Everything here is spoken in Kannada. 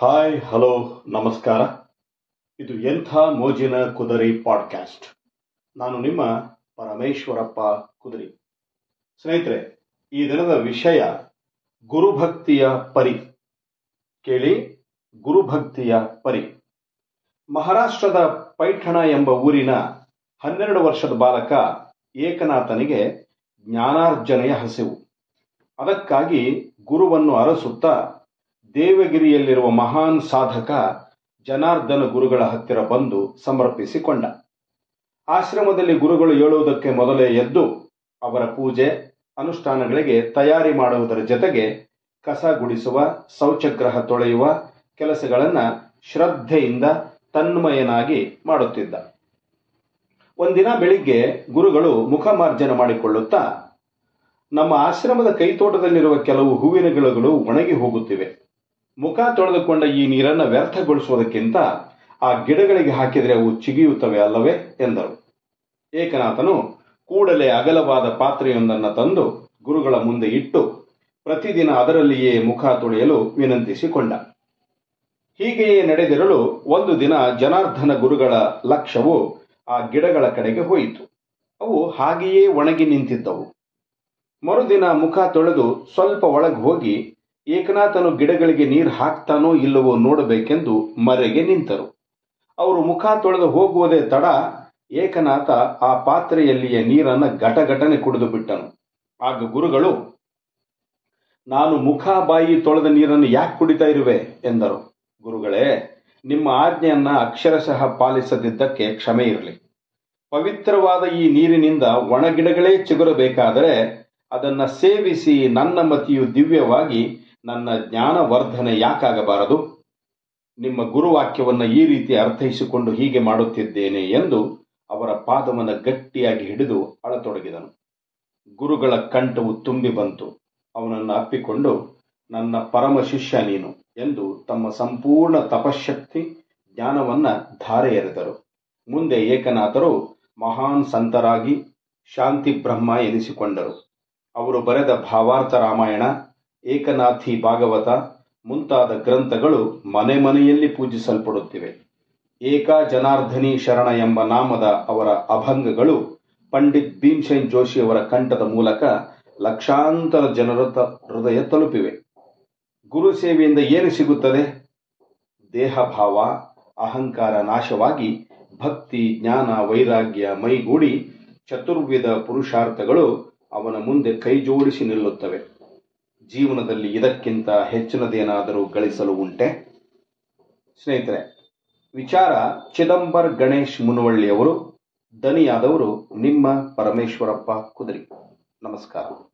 ಹಾಯ್ ಹಲೋ ನಮಸ್ಕಾರ. ಇದು ಎಂಥ ಮೋಜಿನ ಕುದರಿ ಪಾಡ್ಕ್ಯಾಸ್ಟ್ ನಾನು ನಿಮ್ಮ ಪರಮೇಶ್ವರಪ್ಪ ಕುದರಿ. ಸ್ನೇಹಿತರೆ, ಈ ದಿನದ ವಿಷಯ ಗುರುಭಕ್ತಿಯ ಪರಿ. ಕೇಳಿ, ಗುರುಭಕ್ತಿಯ ಪರಿ. ಮಹಾರಾಷ್ಟ್ರದ ಪೈಠಣ ಎಂಬ ಊರಿನ ಹನ್ನೆರಡು ವರ್ಷದ ಬಾಲಕ ಏಕನಾಥನಿಗೆ ಜ್ಞಾನಾರ್ಜನೆಯ ಹಸಿವು. ಅದಕ್ಕಾಗಿ ಗುರುವನ್ನು ಅರಸುತ್ತಾ ದೇವಗಿರಿಯಲ್ಲಿರುವ ಮಹಾನ್ ಸಾಧಕ ಜನಾರ್ದನ ಗುರುಗಳ ಹತ್ತಿರ ಬಂದು ಸಮರ್ಪಿಸಿಕೊಂಡ. ಆಶ್ರಮದಲ್ಲಿ ಗುರುಗಳು ಹೇಳುವುದಕ್ಕೆ ಮೊದಲೇ ಎದ್ದು ಅವರ ಪೂಜೆ, ಅನುಷ್ಠಾನಗಳಿಗೆ ತಯಾರಿ ಮಾಡುವುದರ ಜೊತೆಗೆ ಕಸ ಗುಡಿಸುವ, ಶೌಚಗ್ರಹ ತೊಳೆಯುವ ಕೆಲಸಗಳನ್ನು ಶ್ರದ್ಧೆಯಿಂದ ತನ್ಮಯನಾಗಿ ಮಾಡುತ್ತಿದ್ದ. ಒಂದಿನ ಬೆಳಿಗ್ಗೆ ಗುರುಗಳು ಮುಖಮಾರ್ಜನ ಮಾಡಿಕೊಳ್ಳುತ್ತಾ, ನಮ್ಮ ಆಶ್ರಮದ ಕೈತೋಟದಲ್ಲಿರುವ ಕೆಲವು ಹೂವಿನ ಗಿಡಗಳು ಒಣಗಿ ಹೋಗುತ್ತಿವೆ. ಮುಖ ತೊಳೆದುಕೊಂಡ ಈ ನೀರನ್ನು ವ್ಯರ್ಥಗೊಳಿಸುವುದಕ್ಕಿಂತ ಆ ಗಿಡಗಳಿಗೆ ಹಾಕಿದರೆ ಅವು ಚಿಗಿಯುತ್ತವೆ ಅಲ್ಲವೇ ಎಂದರು. ಏಕನಾಥನು ಕೂಡಲೇ ಅಗಲವಾದ ಪಾತ್ರೆಯೊಂದನ್ನು ತಂದು ಗುರುಗಳ ಮುಂದೆ ಇಟ್ಟು ಪ್ರತಿದಿನ ಅದರಲ್ಲಿಯೇ ಮುಖ ತೊಳೆಯಲು ವಿನಂತಿಸಿಕೊಂಡ. ಹೀಗೆಯೇ ನಡೆದಿರಲು ಒಂದು ದಿನ ಜನಾರ್ದನ ಗುರುಗಳ ಲಕ್ಷ್ಯವು ಆ ಗಿಡಗಳ ಕಡೆಗೆ ಹೋಯಿತು. ಅವು ಹಾಗೆಯೇ ಒಣಗಿ ನಿಂತಿದ್ದವು. ಮರುದಿನ ಮುಖ ತೊಳೆದು ಸ್ವಲ್ಪ ಒಳಗೆ ಹೋಗಿ ಏಕನಾಥನು ಗಿಡಗಳಿಗೆ ನೀರು ಹಾಕ್ತಾನೋ ಇಲ್ಲವೋ ನೋಡಬೇಕೆಂದು ಮರೆಗೆ ನಿಂತರು. ಅವರು ಮುಖ ತೊಳೆದು ಹೋಗುವುದೇ ತಡ, ಏಕನಾಥ ಆ ಪಾತ್ರೆಯಲ್ಲಿಯ ನೀರನ್ನು ಘಟಘಟನೆ ಕುಡಿದು ಬಿಟ್ಟನು. ಆಗ ಗುರುಗಳು, ನಾನು ಮುಖ ಬಾಯಿ ತೊಳೆದ ನೀರನ್ನು ಯಾಕೆ ಕುಡಿತಾ ಇರುವೆ? ಎಂದರು. ಗುರುಗಳೇ, ನಿಮ್ಮ ಆಜ್ಞೆಯನ್ನ ಅಕ್ಷರಶಃ ಪಾಲಿಸದಿದ್ದಕ್ಕೆ ಕ್ಷಮೆ ಇರಲಿ. ಪವಿತ್ರವಾದ ಈ ನೀರಿನಿಂದ ಒಣಗಿಡಗಳೇ ಚಿಗುರಬೇಕಾದರೆ ಅದನ್ನು ಸೇವಿಸಿ ನನ್ನ ಮತಿಯು ದಿವ್ಯವಾಗಿ ನನ್ನ ಜ್ಞಾನವರ್ಧನೆ ಯಾಕಾಗಬಾರದು? ನಿಮ್ಮ ಗುರುವಾಕ್ಯವನ್ನು ಈ ರೀತಿ ಅರ್ಥೈಸಿಕೊಂಡು ಹೀಗೆ ಮಾಡುತ್ತಿದ್ದೇನೆ ಎಂದು ಅವರ ಪಾದವನ್ನು ಗಟ್ಟಿಯಾಗಿ ಹಿಡಿದು ಅಳತೊಡಗಿದನು. ಗುರುಗಳ ಕಂಠವು ತುಂಬಿ ಬಂತು. ಅವನನ್ನು ಅಪ್ಪಿಕೊಂಡು, ನನ್ನ ಪರಮ ಶಿಷ್ಯ ನೀನು ಎಂದು ತಮ್ಮ ಸಂಪೂರ್ಣ ತಪಶಕ್ತಿ ಜ್ಞಾನವನ್ನ ಧಾರೆ ಎರೆದರು ಮುಂದೆ ಏಕನಾಥರು ಮಹಾನ್ ಸಂತರಾಗಿ ಶಾಂತಿ ಬ್ರಹ್ಮ ಎನಿಸಿಕೊಂಡರು. ಅವರು ಬರೆದ ಭಾವಾರ್ಥ ರಾಮಾಯಣ ಏಕನಾಥಿ ಭಾಗವತ ಮುಂತಾದ ಗ್ರಂಥಗಳು ಮನೆ ಮನೆಯಲ್ಲಿ ಪೂಜಿಸಲ್ಪಡುತ್ತಿವೆ. ಏಕ ಜನಾರ್ಧನಿ ಶರಣ ಎಂಬ ನಾಮದ ಅವರ ಅಭಂಗಗಳು ಪಂಡಿತ್ ಭೀಮ್ಸೇನ್ ಜೋಶಿ ಅವರ ಕಂಠದ ಮೂಲಕ ಲಕ್ಷಾಂತರ ಜನರ ಹೃದಯ ತಲುಪಿವೆ. ಗುರು ಸೇವೆಯಿಂದ ಏನು ಸಿಗುತ್ತದೆ? ದೇಹಭಾವ, ಅಹಂಕಾರ ನಾಶವಾಗಿ ಭಕ್ತಿ, ಜ್ಞಾನ, ವೈರಾಗ್ಯ ಮೈಗೂಡಿ ಚತುರ್ವಿಧ ಪುರುಷಾರ್ಥಗಳು ಅವನ ಮುಂದೆ ಕೈಜೋಡಿಸಿ ನಿಲ್ಲುತ್ತವೆ. ಜೀವನದಲ್ಲಿ ಇದಕ್ಕಿಂತ ಹೆಚ್ಚಿನದೇನಾದರೂ ಗಳಿಸಲು ಉಂಟೆ? ಸ್ನೇಹಿತರೆ, ವಿಚಾರ ಚಿದಂಬರ್ ಗಣೇಶ್ ಮುನವಳ್ಳಿಯವರು ದನಿಯಾದವರು ನಿಮ್ಮ ಪರಮೇಶ್ವರಪ್ಪ ಕುದರಿ. ನಮಸ್ಕಾರ.